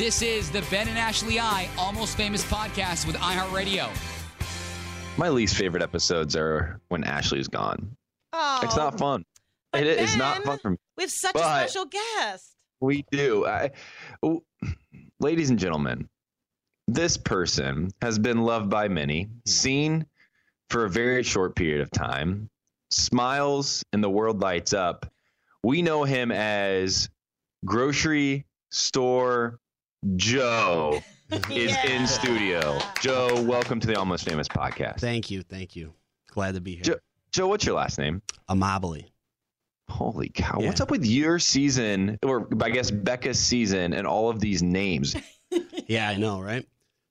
This is the Ben and Ashley I Almost Famous podcast with iHeartRadio. My least favorite episodes are when Ashley's gone. Oh, It's not oh. fun. but It is not fun for me. We have such But- a special guest. We do. I, oh, ladies and gentlemen, this person has been loved by many, seen for a very short period of time, smiles and the world lights up. We know him as grocery store Joe is in studio. Joe, welcome to the Almost Famous podcast. Thank you, thank you. Glad to be here. Jo- Joe, what's your last name? Amabile. Holy cow. Yeah. What's up with your season, or I guess Becca's season, and all of these names? Yeah, I know, right?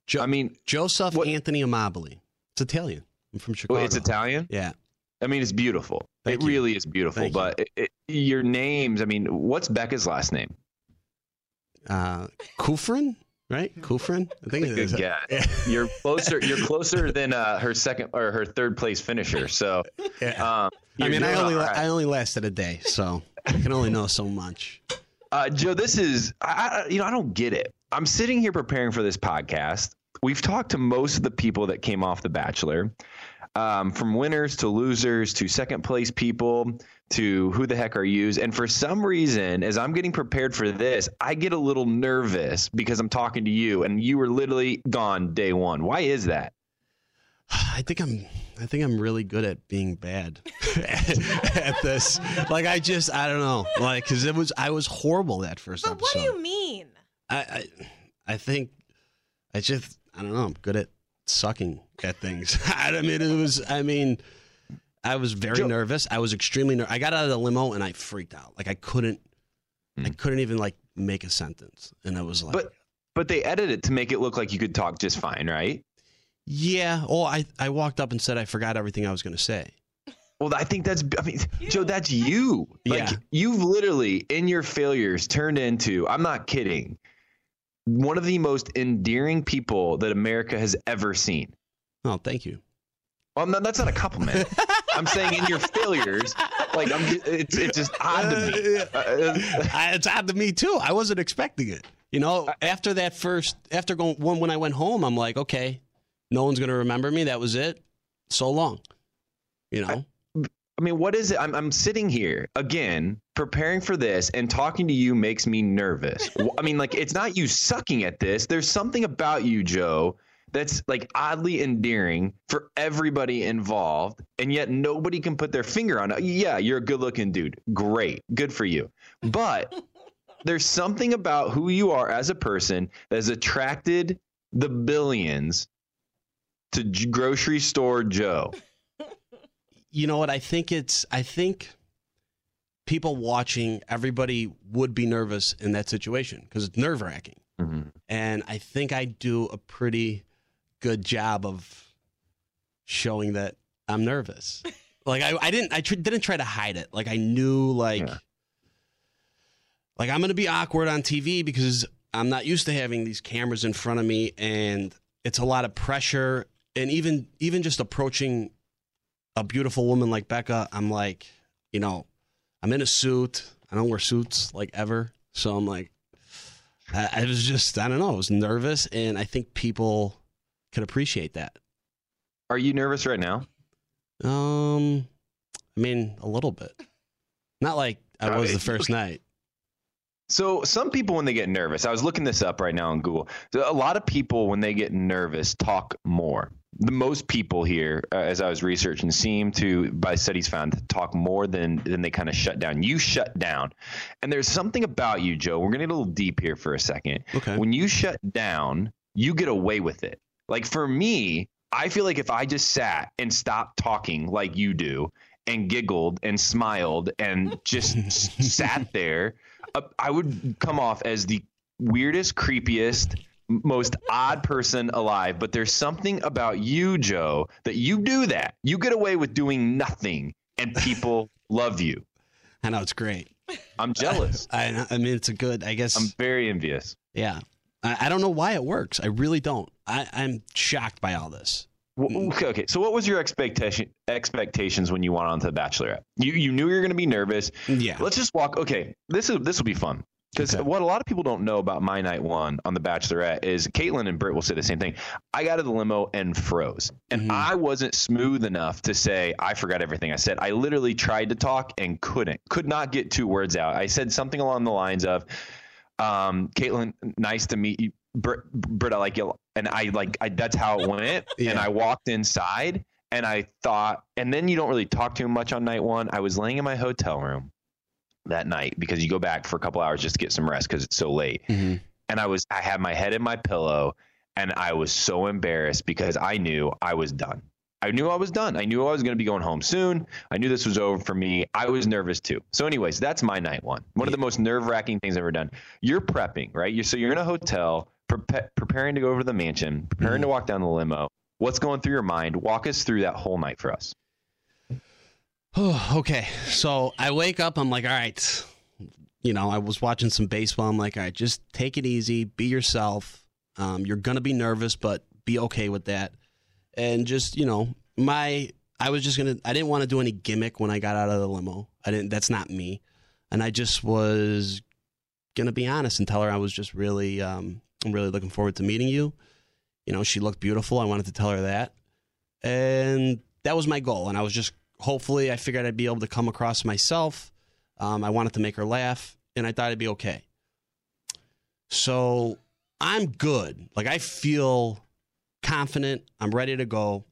Jo- I mean, Joseph what- Anthony Amabile. It's Italian. I'm from Chicago. well, it's Italian. Yeah. I mean, it's beautiful. Thank it you. really is beautiful. Thank you. but it, it, your names, I mean, what's Becca's last name? Uh, Kufrin, right? Kufrin? I think it Good guess. You're closer. You're closer than uh, her second or her third place finisher. So, Yeah. um, I mean, I only right. I only lasted a day, so I can only know so much. Uh, Joe, this is I, I, you know I don't get it. I'm sitting here preparing for this podcast. We've talked to most of the people that came off The Bachelor, um, from winners to losers to second place people to who the heck are yous. And for some reason, as I'm getting prepared for this, I get a little nervous because I'm talking to you, and you were literally gone day one. Why is that? I think I'm I think I'm really good at being bad at this. Like I just I don't know. Like cuz it was I was horrible that first But what do you mean? I, I I think I just I don't know. I'm good at sucking at things. I mean, it was. I mean, I was very Joe- nervous. I was extremely nervous. I got out of the limo and I freaked out. Like I couldn't. I Mm. couldn't even like make a sentence, and I was like, But but they edited it to make it look like you could talk just fine, right? "Yeah." Oh, I I walked up and said I forgot everything I was going to say. Well, I think that's, I mean, Joe, that's you. Like, Yeah. you've literally, in your failures, turned into, I'm not kidding, one of the most endearing people that America has ever seen. Oh, thank you. Well, no, that's not a compliment. I'm saying in your failures, like, I'm, it's, it's just odd to me. Uh, I, it's odd to me too. I wasn't expecting it. You know, after that first, after going when when I went home, I'm like, okay, no one's going to remember me. That was it. So long. You know. I mean, what is it? I'm, I'm sitting here again, preparing for this, and talking to you makes me nervous. I mean, like, it's not you sucking at this. There's something about you, Joe, that's like oddly endearing for everybody involved, and yet nobody can put their finger on it. Yeah, you're a good looking dude. Great. Good for you. But there's something about who you are as a person that has attracted the billions to J- grocery store Joe. you know what? I think it's. I think people watching, everybody would be nervous in that situation because it's nerve wracking. Mhm. And I think I do a pretty good job of showing that I'm nervous. like I, I didn't, I tr- didn't try to hide it. Like I knew, like, Yeah. like I'm gonna be awkward on TV because I'm not used to having these cameras in front of me, and it's a lot of pressure. And even, even just approaching a beautiful woman like Becca, I'm like, you know, I'm in a suit. I don't wear suits like ever, so I'm like, I, I was just, I don't know, I was nervous, and I think people could appreciate that. Are you nervous right now? Um, I mean, a little bit, not like I was the first night. So some people when they get nervous, I was looking this up right now on Google. A lot of people when they get nervous talk more. The most people here, uh, as I was researching, seem to, by studies found, talk more than than they kind of shut down. You shut down, and there's something about you, Joe. We're gonna get a little deep here for a second. Okay. When you shut down, you get away with it. Like for me, I feel like if I just sat and stopped talking like you do and giggled and smiled and just sat there, uh, I would come off as the weirdest, creepiest, most odd person alive. But there's something about you, Joe, that you do that. You get away with doing nothing and people love you. I know it's great. I'm jealous. I, I mean, it's a good. I guess. I'm very envious. yeah. I, I don't know why it works. I really don't. I, I'm shocked by all this. Okay, okay. So, what was your expectation expectations when you went on to The Bachelorette? You you knew you were going to be nervous. Yeah. Let's just walk. Okay, this is this will be fun. Because Okay. what a lot of people don't know about my night one on The Bachelorette is Kaitlyn and Britt will say the same thing. I got out of the limo and froze. And Mhm. I wasn't smooth enough to say, I forgot everything I said. I literally tried to talk and couldn't, could not get two words out. I said something along the lines of, um, Kaitlyn, nice to meet you. Britt, Britt, I like you. And I like, I, that's how it went. Yeah. And I walked inside and I thought, and then you don't really talk too much on night one. I was laying in my hotel room that night because you go back for a couple hours just to get some rest because it's so late. Mm-hmm. And I was, I had my head in my pillow and I was so embarrassed because I knew I was done. I knew I was done. I knew I was going to be going home soon. I knew this was over for me. I was nervous too. So, anyways, that's my night one. One of the most nerve wracking things I've ever done. You're prepping, right? You're, so you're in a hotel, prepa- preparing to go over to the mansion, preparing to walk down the limo. What's going through your mind? Walk us through that whole night for us. Okay. So I wake up. I'm like, all right. You know, I was watching some baseball. I'm like, all right, just take it easy. Be yourself. Um, you're gonna be nervous, but be okay with that. And just, you know, my I was just gonna. I didn't want to do any gimmick when I got out of the limo. I didn't. That's not me. And I just was gonna be honest and tell her I was just really, um, I'm really looking forward to meeting you. You know, she looked beautiful. I wanted to tell her that, and that was my goal. And I was just hopefully I figured I'd be able to come across myself. Um, I wanted to make her laugh, and I thought it'd be okay. So I'm good. Like I feel confident. I'm ready to go.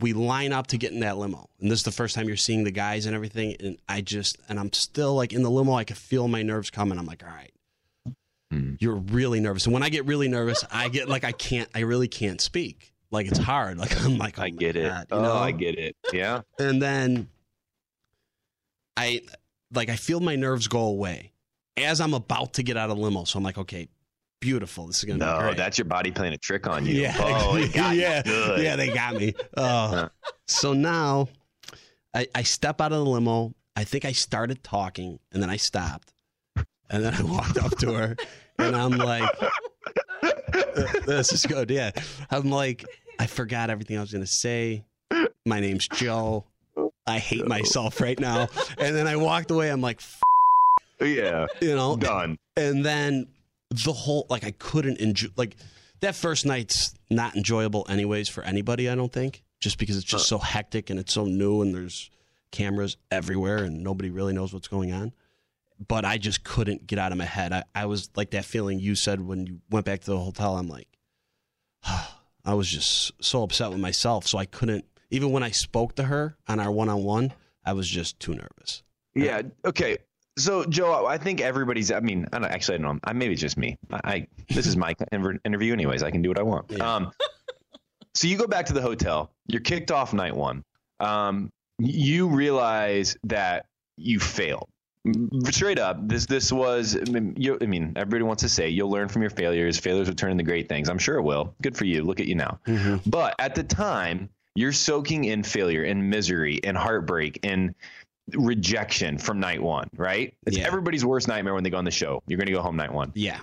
We line up to get in that limo, and this is the first time you're seeing the guys and everything. And I just, and I'm still like in the limo. I could feel my nerves coming. I'm like, all right, Hmm. you're really nervous. And when I get really nervous, I get like I can't. I really can't speak. Like it's hard. Like I'm like, oh I get it. God, you oh, know? I get it. Yeah. and then I like I feel my nerves go away as I'm about to get out of limo. So I'm like, okay, beautiful. This is gonna be No, great. that's your body playing a trick on you. yeah, Oh, it got yeah, yeah. They got me. Oh, so now I, I step out of the limo. I think I started talking, and then I stopped, and then I walked up to her, and I'm like, "This is good." Yeah, I'm like, I forgot everything I was gonna say. My name's Joe. I hate myself right now. And then I walked away. I'm like, yeah. you know, Done. and then the whole like I couldn't enjoy like that first night's not enjoyable anyways for anybody. I don't think just because it's just so hectic and it's so new and there's cameras everywhere and nobody really knows what's going on. But I just couldn't get out of my head. I, I was like that feeling you said when you went back to the hotel. I'm like, I was just so upset with myself. So I couldn't, even when I spoke to her on our one on one, I was just too nervous. Yeah. Okay. So, Joe, I think everybody's. I mean, I don't, actually, I don't know. I, maybe it's just me. I, I this is my interview, anyways. I can do what I want. Yeah. Um, so you go back to the hotel. You're kicked off night one. Um, you realize that you failed. Straight up, this this was. I mean, you, I mean, everybody wants to say you'll learn from your failures. Failures will turn into great things. I'm sure it will. Good for you. Look at you now. Mm-hmm. But at the time, you're soaking in failure and misery and heartbreak and rejection from night one, right? It's Yeah. everybody's worst nightmare when they go on the show. You're going to go home night one. Yeah.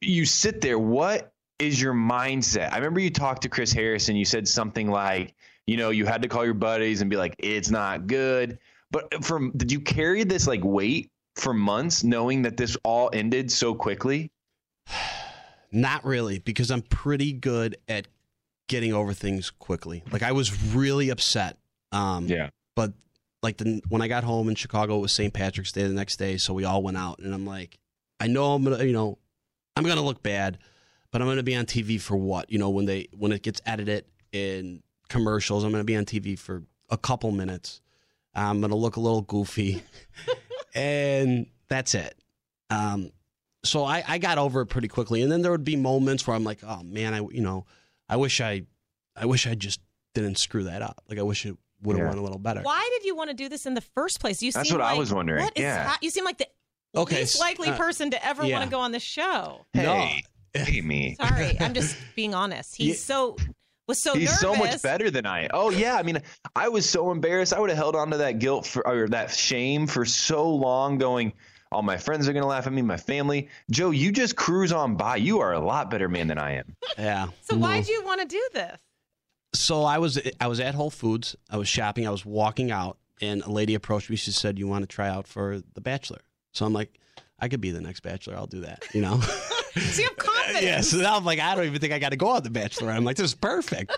You sit there. What is your mindset? I remember you talked to Chris Harris and you said something like, you know, you had to call your buddies and be like, it's not good. But from did you carry this like weight for months knowing that this all ended so quickly? Not really, because I'm pretty good at getting over things quickly. Like I was really upset. Um, Yeah. But like the, when I got home in Chicago, it was St. Patrick's Day the next day, so we all went out, and I'm like, I know I'm gonna, you know, I'm gonna look bad, but I'm gonna be on TV for what? You know, when they when it gets edited in commercials, I'm gonna be on TV for a couple minutes. I'm gonna look a little goofy, and that's it. Um, so I, I got over it pretty quickly, and then there would be moments where I'm like, oh man, I you know, I wish I, I wish I just didn't screw that up. Like I wish it would have Yeah. went a little better. Why did you want to do this in the first place? You That's seem what I was wondering. What is Yeah. ha- you seem like the Okay, least likely uh, person to ever yeah. want to go on this show. Hey, hey me. Sorry, I'm just being honest. He's Yeah. so was so He's nervous. so much better than I. Oh yeah, I mean, I was so embarrassed. I would have held on to that guilt for, or that shame for so long, going. All my friends are gonna laugh at me, my family. Joe, you just cruise on by. You are a lot better man than I am. Yeah. So no. why'd mm-hmm. you want to do this? So I was I was at Whole Foods. I was shopping. I was walking out, and a lady approached me. She said, "You want to try out for The Bachelor?" So I'm like, I could be the next Bachelor. I'll do that. You know. So you have confidence. yeah. So now I'm like, I don't even think I got to go on the Bachelor. I'm like, this is perfect.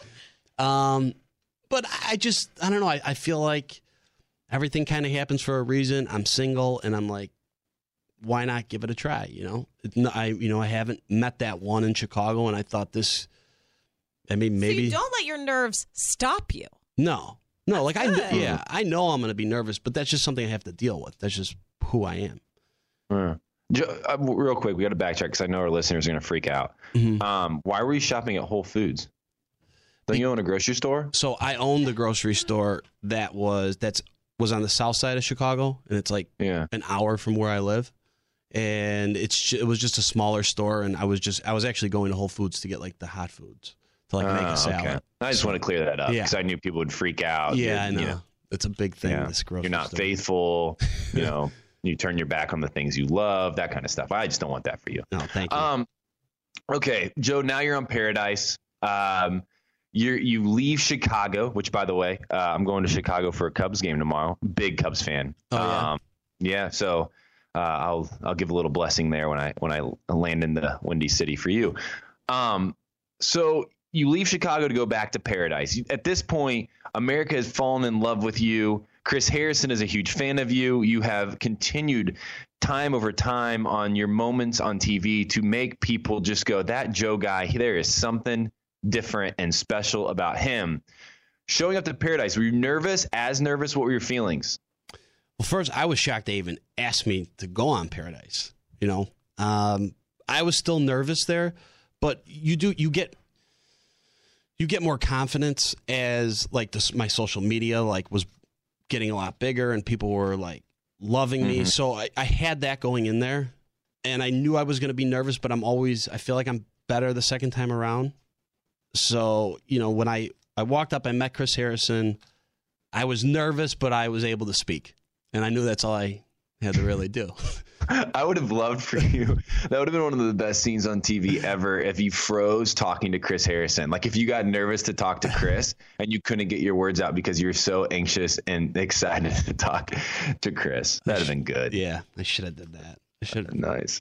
Um, but I just, I don't know. I, I feel like everything kind of happens for a reason. I'm single, and I'm like, why not give it a try? You know, no, I, you know, I haven't met that one in Chicago, and I thought this. I mean, So maybe you don't let your nerves stop you. no, no. Like I, yeah, I know I'm going to be nervous, but that's just something I have to deal with. That's just who I am. Yeah. Uh, real quick, we got to backtrack because I know our listeners are going to freak out. Mhm. Um, why were you shopping at Whole Foods? Don't you own a grocery store? So I own the grocery store that was that's was on the south side of Chicago, and it's like Yeah. an hour from where I live. And it's it was just a smaller store, and I was just I was actually going to Whole Foods to get like the hot foods to like make Oh, a salad. I just want to clear that up Yeah. because I knew people would freak out. Yeah, I You know. It's a big thing. Yeah. This grocery You're not store. faithful. You know, you turn your back on the things you love, that kind of stuff. I just don't want that for you. No, thank you. Um, okay, Joe. Now you're on Paradise. Um, you you leave Chicago, which by the way, uh, I'm going to Chicago for a Cubs game tomorrow. Big Cubs fan. Oh, yeah? Um, yeah. So uh, I'll I'll give a little blessing there when I when I land in the Windy City for you. Um, so you leave Chicago to go back to Paradise. At this point, America has fallen in love with you. Chris Harrison is a huge fan of you. You have continued time over time on your moments on TV to make people just go, that Joe guy, there is something different and special about him. Showing up to Paradise, were you nervous? As nervous? What were your feelings? Well, first, I was shocked they even asked me to go on Paradise. You know, um, I was still nervous there, but you do you get you get more confidence as like this, my social media like was getting a lot bigger and people were like loving me. Mhm. So I, I had that going in there, and I knew I was going to be nervous, but I'm always I feel like I'm better the second time around. So you know when I I walked up, I met Chris Harrison. I was nervous, but I was able to speak and I knew that's all I had to really do. I would have loved for you. That would have been one of the best scenes on TV ever if you froze talking to Chris Harrison. Like if you got nervous to talk to Chris and you couldn't get your words out because you're so anxious and excited to talk to Chris. That'd have been good. yeah, I should have did that. I should have. Nice.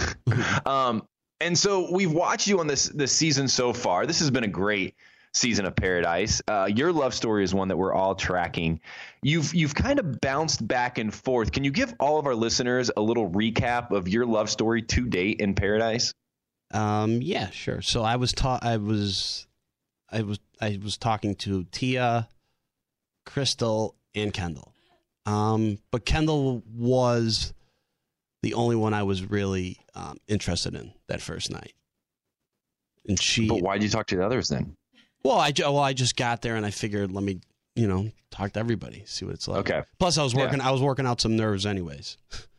um, and so we've watched you on this this season so far. This has been a great season of Paradise. Uh, your love story is one that we're all tracking. You've you've kind of bounced back and forth. Can you give all of our listeners a little recap of your love story to date in Paradise? Um, yeah, sure. So I was taught. I was, I was, I was talking to Tia, Krystal, and Kendall. Um, but Kendall was the only one I was really um, interested in that first night. And she, But why did you talk to the others then? Well, I well, I just got there and I figured, let me, you know, talk to everybody, see what it's like. Okay. Plus, I was Yeah. working. I was working out some nerves, anyways.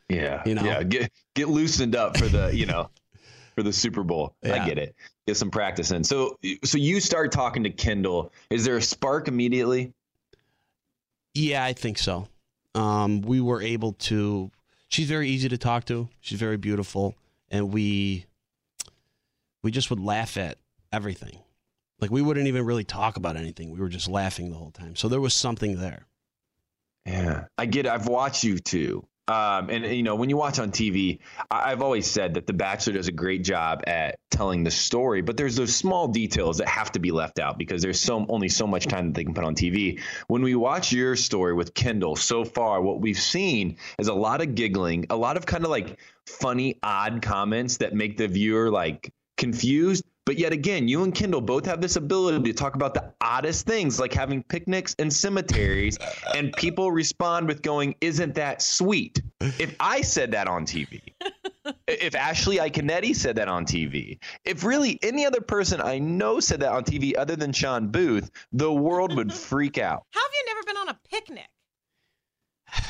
Yeah. You know? Yeah. Get get loosened up for the you know for the Super Bowl. I get it. Get some practice in. So so you start talking to Kendall. Is there a spark immediately? Yeah, I think so. Um, we were able to. She's very easy to talk to. She's very beautiful, and we we just would laugh at everything. Like we wouldn't even really talk about anything. We were just laughing the whole time. So there was something there. Yeah, I get it. I've watched you too. Um, and you know, when you watch on TV, I- I've always said that The Bachelor does a great job at telling the story, but there's those small details that have to be left out because there's so only so much time that they can put on TV. When we watch your story with Kendall so far, what we've seen is a lot of giggling, a lot of kind of like funny, odd comments that make the viewer like confused. But yet again, you and Kendall both have this ability to talk about the oddest things, like having picnics and cemeteries, and people respond with going, "Isn't that sweet?" If I said that on TV, if Ashley Iaconetti said that on TV, if really any other person I know said that on TV other than Sean Booth, the world would freak out. How have you never been on a picnic?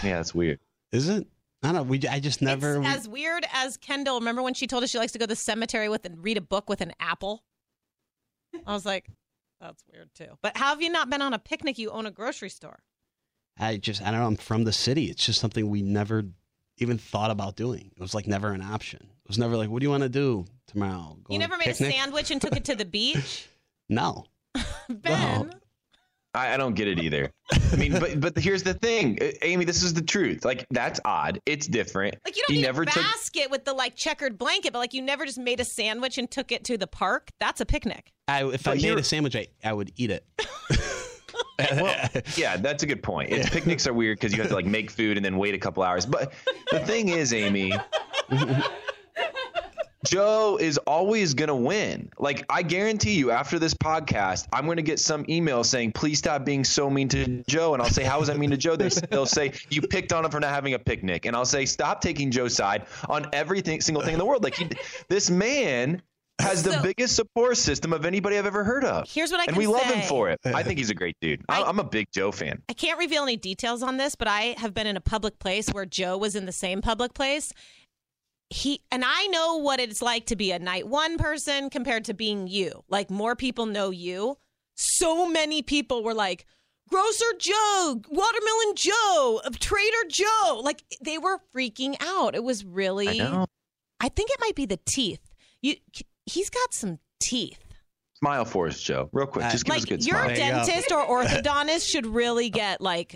Yeah, that's weird. Is it? I don't know. We I just never. It's as weird as Kendall. Remember when she told us she likes to go to the cemetery with and read a book with an apple? I was like, that's weird too. But how have you not been on a picnic? You own a grocery store. I just I don't know. I'm from the city. It's just something we never even thought about doing. It was like never an option. It was never like, what do you want to do tomorrow? Go you never made picnic? a sandwich and took it to the beach? No. Ben. I, I don't get it either. I mean, but but here's the thing, Amy. This is the truth. Like that's odd. It's different. Like you don't he need never a took. basket with the like checkered blanket, but like you never just made a sandwich and took it to the park. That's a picnic. I, if I But made you're- a sandwich, I, I would eat it. Well, yeah, that's a good point. It's, picnics are weird because you have to like make food and then wait a couple hours. But the thing is, Amy, Joe is always gonna win. Like I guarantee you, after this podcast, I'm gonna get some email saying, "Please stop being so mean to Joe," and I'll say, "How was I mean to Joe?" They, they'll say, "You picked on him for not having a picnic," and I'll say, "Stop taking Joe's side on everything, single thing in the world." Like he, this man. Has the biggest support system of anybody I've ever heard of. Here's what I and can we love him for it. I think he's a great dude. I, I- I'm a big Joe fan. I can't reveal any details on this, but I have been in a public place where Joe was in the same public place. He and I know what it's like to be a night one person compared to being you. Like more people know you. So many people were like, Grocer Joe, Watermelon Joe, Trader Joe. Like they were freaking out. It was really I know. I think it might be the teeth. You he's got some teeth. Smile for us, Joe. Real quick. Just give us a good your smile. There you dentist or orthodontist should really get like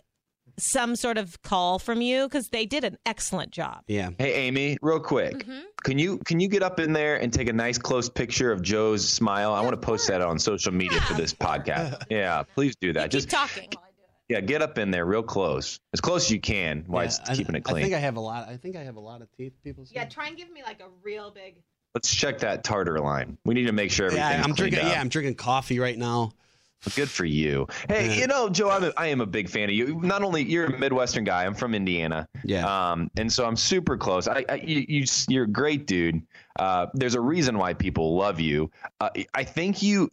some sort of call from you because they did an excellent job. Yeah. Hey Amy, real quick. Mm-hmm. Can you can you get up in there and take a nice close picture of Joe's smile? I want to post that on social media for this podcast. Yeah, please do that. Keep Just talking. yeah, get up in there real close. As close as you can while Yeah, it's I- keeping it I clean. think I have a lot. I think I have a lot of teeth. People say. Yeah, try and give me like a real big. Let's check that tartar line. We need to make sure everything's Yeah, I'm drinking. up. Yeah, I'm drinking coffee right now. Good for you. Hey, you know, Joe, I'm a, I am a big fan of you. Not only you're a Midwestern guy, I'm from Indiana. Yeah. Um, and so I'm super close. I, I you, you, you're a great dude. Uh, there's a reason why people love you. Uh, I think you.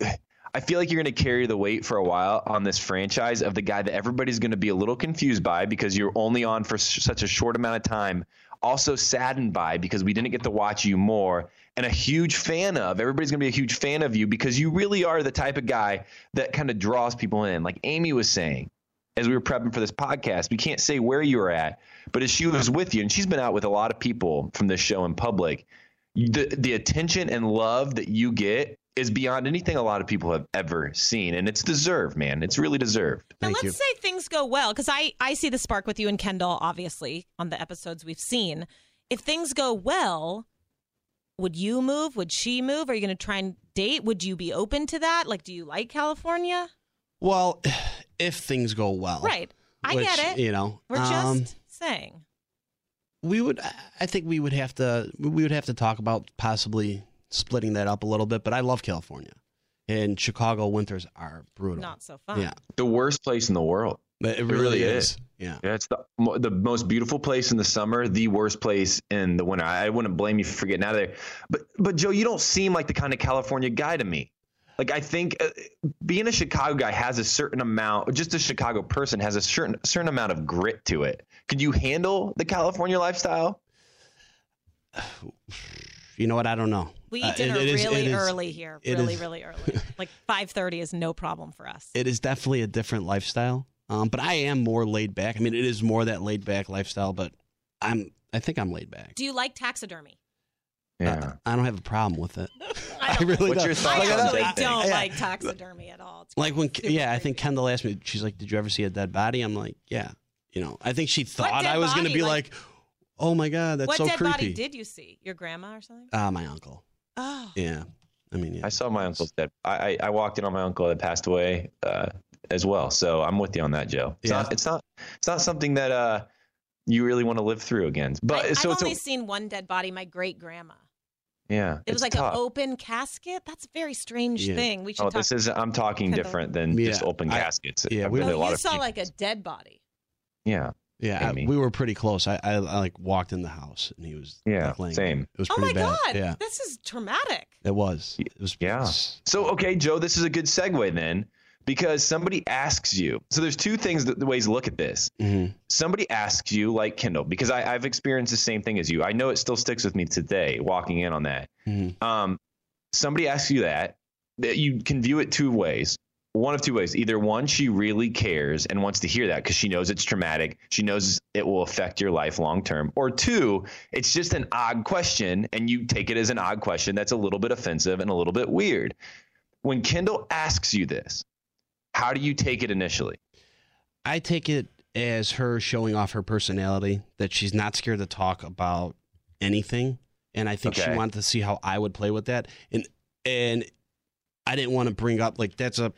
I feel like you're going to carry the weight for a while on this franchise of the guy that everybody's going to be a little confused by because you're only on for such a short amount of time. Also saddened by because we didn't get to watch you more, and a huge fan of. Everybody's going to be a huge fan of you because you really are the type of guy that kind of draws people in. Like Amy was saying, as we were prepping for this podcast, we can't say where you were at, but as she was with you, and she's been out with a lot of people from this show in public, the the attention and love that you get is beyond anything a lot of people have ever seen, and it's deserved, man. It's really deserved. Now Thank let's you. say things go well because I I see the spark with you and Kendall obviously on the episodes we've seen. If things go well, would you move? Would she move? Are you going to try and date? Would you be open to that? Like, do you like California? Well, if things go well, Right. I which, get it. You know, We're just um, saying. we would. I think we would have to. We would have to talk about possibly splitting that up a little bit. But I love California, and Chicago winters are brutal. Not so fun. Yeah, The worst place in the world. but it It really, really is. is. Yeah. Yeah, it's the the most beautiful place in the summer, the worst place in the winter. I, I wouldn't blame you for getting out of there. But but Joe, you don't seem like the kind of California guy to me. Like I think uh, being a Chicago guy has a certain amount, just a Chicago person has a certain certain amount of grit to it. Could you handle the California lifestyle? You know what? I don't know. We Uh, eat dinner it- it is- really it is- early here. Really, is- really early. like 5:30 is no problem for us. It is definitely a different lifestyle. Um, but I am more laid back. I mean, it is more that laid back lifestyle. But I'm. I think I'm laid back. Do you like taxidermy? Uh, I don't have a problem with it. I I really What's don't. your thoughts I Like, don't- actually don't yeah. like taxidermy at all. It's Like when, super yeah, I think. Kendall asked me. She's like, "Did you ever see a dead body?" I'm like, "Yeah." You know, I think she thought I was going to be Like- like, "Oh my god, that's so creepy." what dead body did you see? Your grandma or something? Ah, my uncle. Oh, Yeah, I mean, yeah. I saw my uncle's dead. I, I I walked in on my uncle that passed away uh, as well. So I'm with you on that, Joe. It's Yeah. not it's not it's not something that uh you really want to live through again. But I, so I've it's only a, seen one dead body. My great grandma. yeah. It was like tough. an open casket. That's a very strange Yeah. thing. We should Oh, talk. this is I'm talking Kendall. different than just open I- caskets. yeah, we- been to oh, a lot you of saw funerals. like a dead body. yeah, yeah, I- we were pretty close. I, I, I like walked in the house and he was Yeah, like, laying same. It was Oh my pretty bad. god, Yeah, this is traumatic. it was. It was. Yeah. So, okay, Joe, this is a good segue then, because somebody asks you. So, there's two things that the ways to look at this. hmm Somebody asks you, like Kendall, because I, I've experienced the same thing as you. I know it still sticks with me today, walking in on that. hmm Um, somebody asks you that, that you can view it two ways. One of two ways. Either one, she really cares and wants to hear that because she knows it's traumatic. She knows it will affect your life long term. Or two, it's just an odd question and you take it as an odd question that's a little bit offensive and a little bit weird. When Kendall asks you this, How do you take it initially? I take it as her showing off her personality, that she's not scared to talk about anything. And I think Okay. she wanted to see how I would play with that. And and I didn't want to bring up like that's a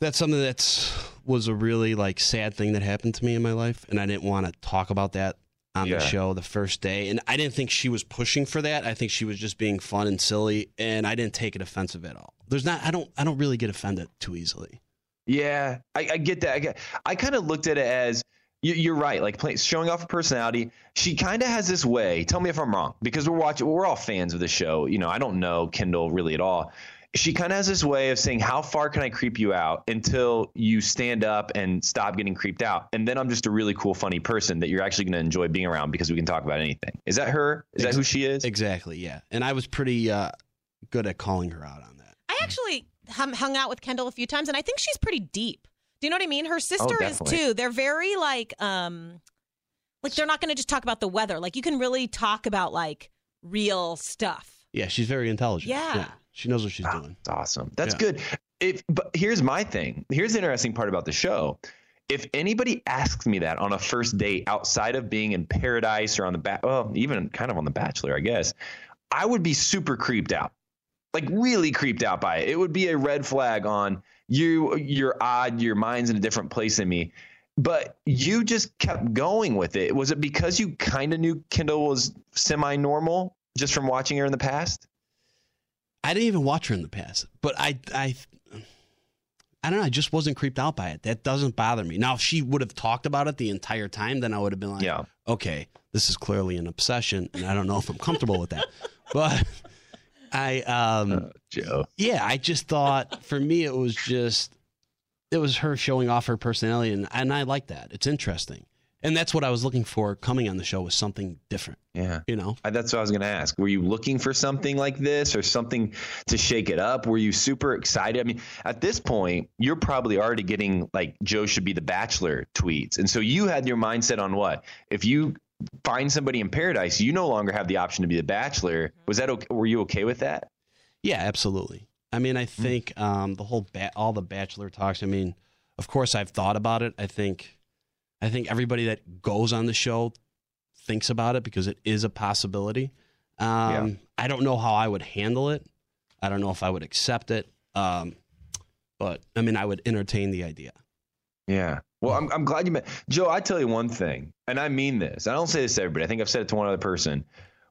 that's something that's was a really like sad thing that happened to me in my life. And I didn't want to talk about that on Yeah. the show the first day. And I didn't think she was pushing for that. I think she was just being fun and silly. And I didn't take it offensive at all. There's not I don't I don't really get offended too easily. Yeah, I, I get that. I, get, I kind of looked at it as you, you're right, like play, showing off her personality. She kind of has this way. Tell me if I'm wrong, because we're watching. We're all fans of the show. You know, I don't know Kendall really at all. She kind of has this way of saying, "How far can I creep you out until you stand up and stop getting creeped out?" And then I'm just a really cool, funny person that you're actually going to enjoy being around because we can talk about anything. Is that her? Is that who she is? Exactly, yeah. And I was pretty uh, good at calling her out on that. I actually hum, hung out with Kendall a few times, and I think she's pretty deep. Do you know what I mean? Her sister is too. They're very like, um, like they're not going to just talk about the weather. Like you can really talk about like real stuff. Yeah, she's very intelligent. Yeah. She knows what she's Ah, doing. That's awesome. That's Yeah. good. If but here's my thing. Here's the interesting part about the show. If anybody asks me that on a first date outside of being in paradise or on the back, well, even kind of on the Bachelor, I guess, I would be super creeped out, like really creeped out by it. It would be a red flag on you. You're odd. Your mind's in a different place than me. But you just kept going with it. Was it because you kind of knew Kendall was semi-normal just from watching her in the past? I didn't even watch her in the past, but I, I, I don't know. I just wasn't creeped out by it. That doesn't bother me. Now, if she would have talked about it the entire time, then I would have been like, Yeah. okay, this is clearly an obsession, and I don't know if I'm comfortable with that. But I, um, Joe. yeah, I just thought for me it was just it was her showing off her personality, and and I like that. It's interesting, and that's what I was looking for coming on the show was something different. Yeah. You know, I- That's what I was going to ask. Were you looking for something like this or something to shake it up? Were you super excited? I mean, at this point, you're probably already getting like Joe should be the bachelor tweets. And so you had your mindset on what? If you find somebody in paradise, you no longer have the option to be the bachelor. Was that okay? Were you okay with that? yeah, absolutely. I mean, I think um, the whole ba- all the bachelor talks. I mean, of course, I've thought about it. I think, I think everybody that goes on the show thinks about it because it is a possibility. Um, I don't know how I would handle it. I don't know if I would accept it. Um, but I mean, I would entertain the idea. Yeah. Well, I'm, I'm glad you met Joe. I tell you one thing, and I mean this. I don't say this to everybody. I think I've said it to one other person.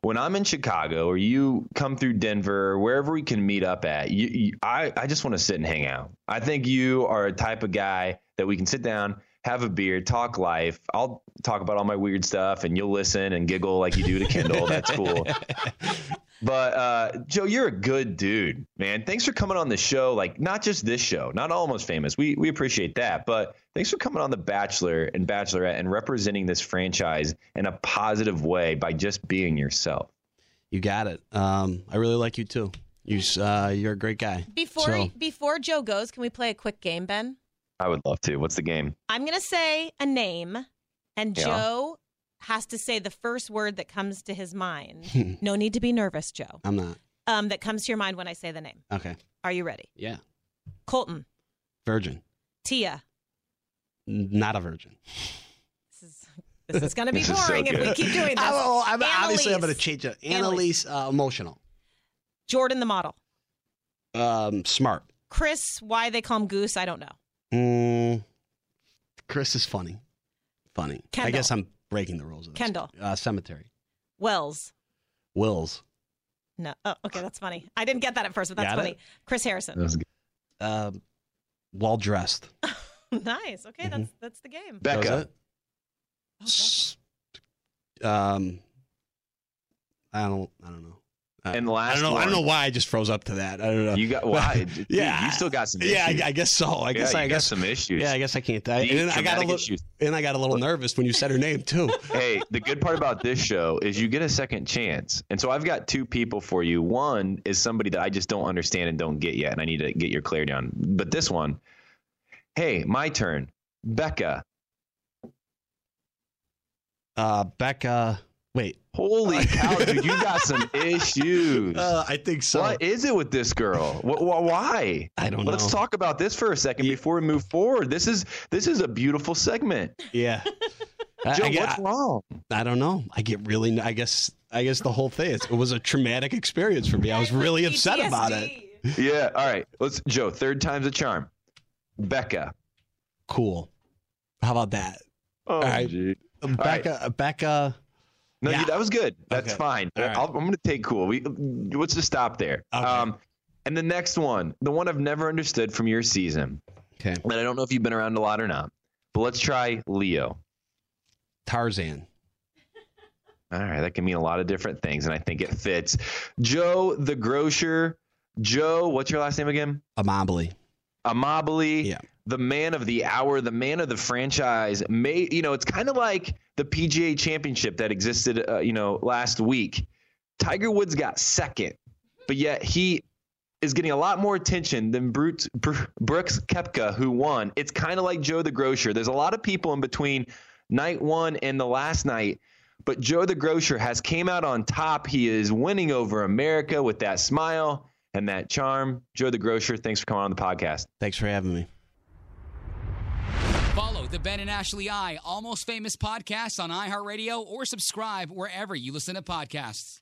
When I'm in Chicago or you come through Denver wherever we can meet up at, you, you, I, I just want to sit and hang out. I think you are a type of guy that we can sit down, have a beer, talk life. I'll talk about all my weird stuff and you'll listen and giggle like you do to Kendall. That's cool. But uh, Joe, you're a good dude, man. Thanks for coming on the show. Like, not just this show, not almost famous. We we appreciate that, but thanks for coming on The Bachelor and Bachelorette and representing this franchise in a positive way by just being yourself. You got it. Um, I really like you too. You, uh, you're a great guy. Before So- before Joe goes, can we play a quick game, Ben? I would love to. What's the game? I'm gonna say a name, and Yeah. Joe has to say the first word that comes to his mind. no need to be nervous, Joe. I'm not. Um, that comes to your mind when I say the name. Okay. Are you ready? Yeah. Colton, Virgin. Tia. N- Not a virgin. This is this is gonna be This is so boring if we good. keep doing this. I'm, oh, I'm obviously I'm going to Annaliese. change it. Annaliese. Annaliese, uh, emotional. Jordan the model. Um, smart. Chris, why they call him Goose, I don't know. Mm, Chris is funny. Funny. I Kendall. guess I'm breaking the rules of this. Kendall. Uh, cemetery. Wells. Wills. No. Oh, okay, that's funny. I didn't get that at first, but that's Got funny. it? Chris Harrison. was good. Um, well dressed. nice. Okay, Mhm. that's that's the game. Becca. Oh, S- Um, I don't. I don't know. I- And the last I don't know. I don't know why I just froze up to that. I don't know. You got why? Dude, Yeah. you still got some issues. yeah, I, I guess so. I guess. Yeah, I guess. some issues. Yeah, I guess I can't. I, and I got a little. issues. And I got a little nervous when you said her name too. hey, the good part about this show is you get a second chance. And so I've got two people for you. One is somebody that I just don't understand and don't get yet, and I need to get your clarity on. But this one, hey, my turn. Becca. Uh, Becca. Wait. Holy cow, dude, you got some issues. Uh, I think so. What is it with this girl? Wh- wh- why? I don't know. Let's talk about this for a second before we move forward. This is this is a beautiful segment. Yeah. Joe, I, get- what's wrong? I don't know. I get really. I guess. I guess the whole thing. Is, It was a traumatic experience for me. I was really upset about it. Yeah. All right. Let's Joe. Third time's a charm. Becca. Cool. How about that? Oh, right. gee. Becca. uh, Becca. No, Yeah. you, that was good. That's Okay. fine. Right. I'll, I'm going to take cool. We let's just stop there. Okay. Um, and the next one, the one I've never understood from your season, Okay. and I don't know if you've been around a lot or not, but let's try Leo. Tarzan. All right, that can mean a lot of different things, and I think it fits. Joe the grocer. Joe, what's your last name again? Amabile. Amabile, Yeah. the man of the hour, the man of the franchise. May you know, it's kind of like the PGA Championship that existed, uh, you know, last week. Tiger Woods got second, but yet he is getting a lot more attention than Brute, Br- Brooks Koepka, who won. It's kind of like Joe the grocer. There's a lot of people in between night one and the last night. But Joe the grocer has came out on top. He is winning over America with that smile and that charm. Joe the grocer, thanks for coming on the podcast. Thanks for having me. Follow the Ben and Ashley I Almost Famous podcast on iHeartRadio or subscribe wherever you listen to podcasts.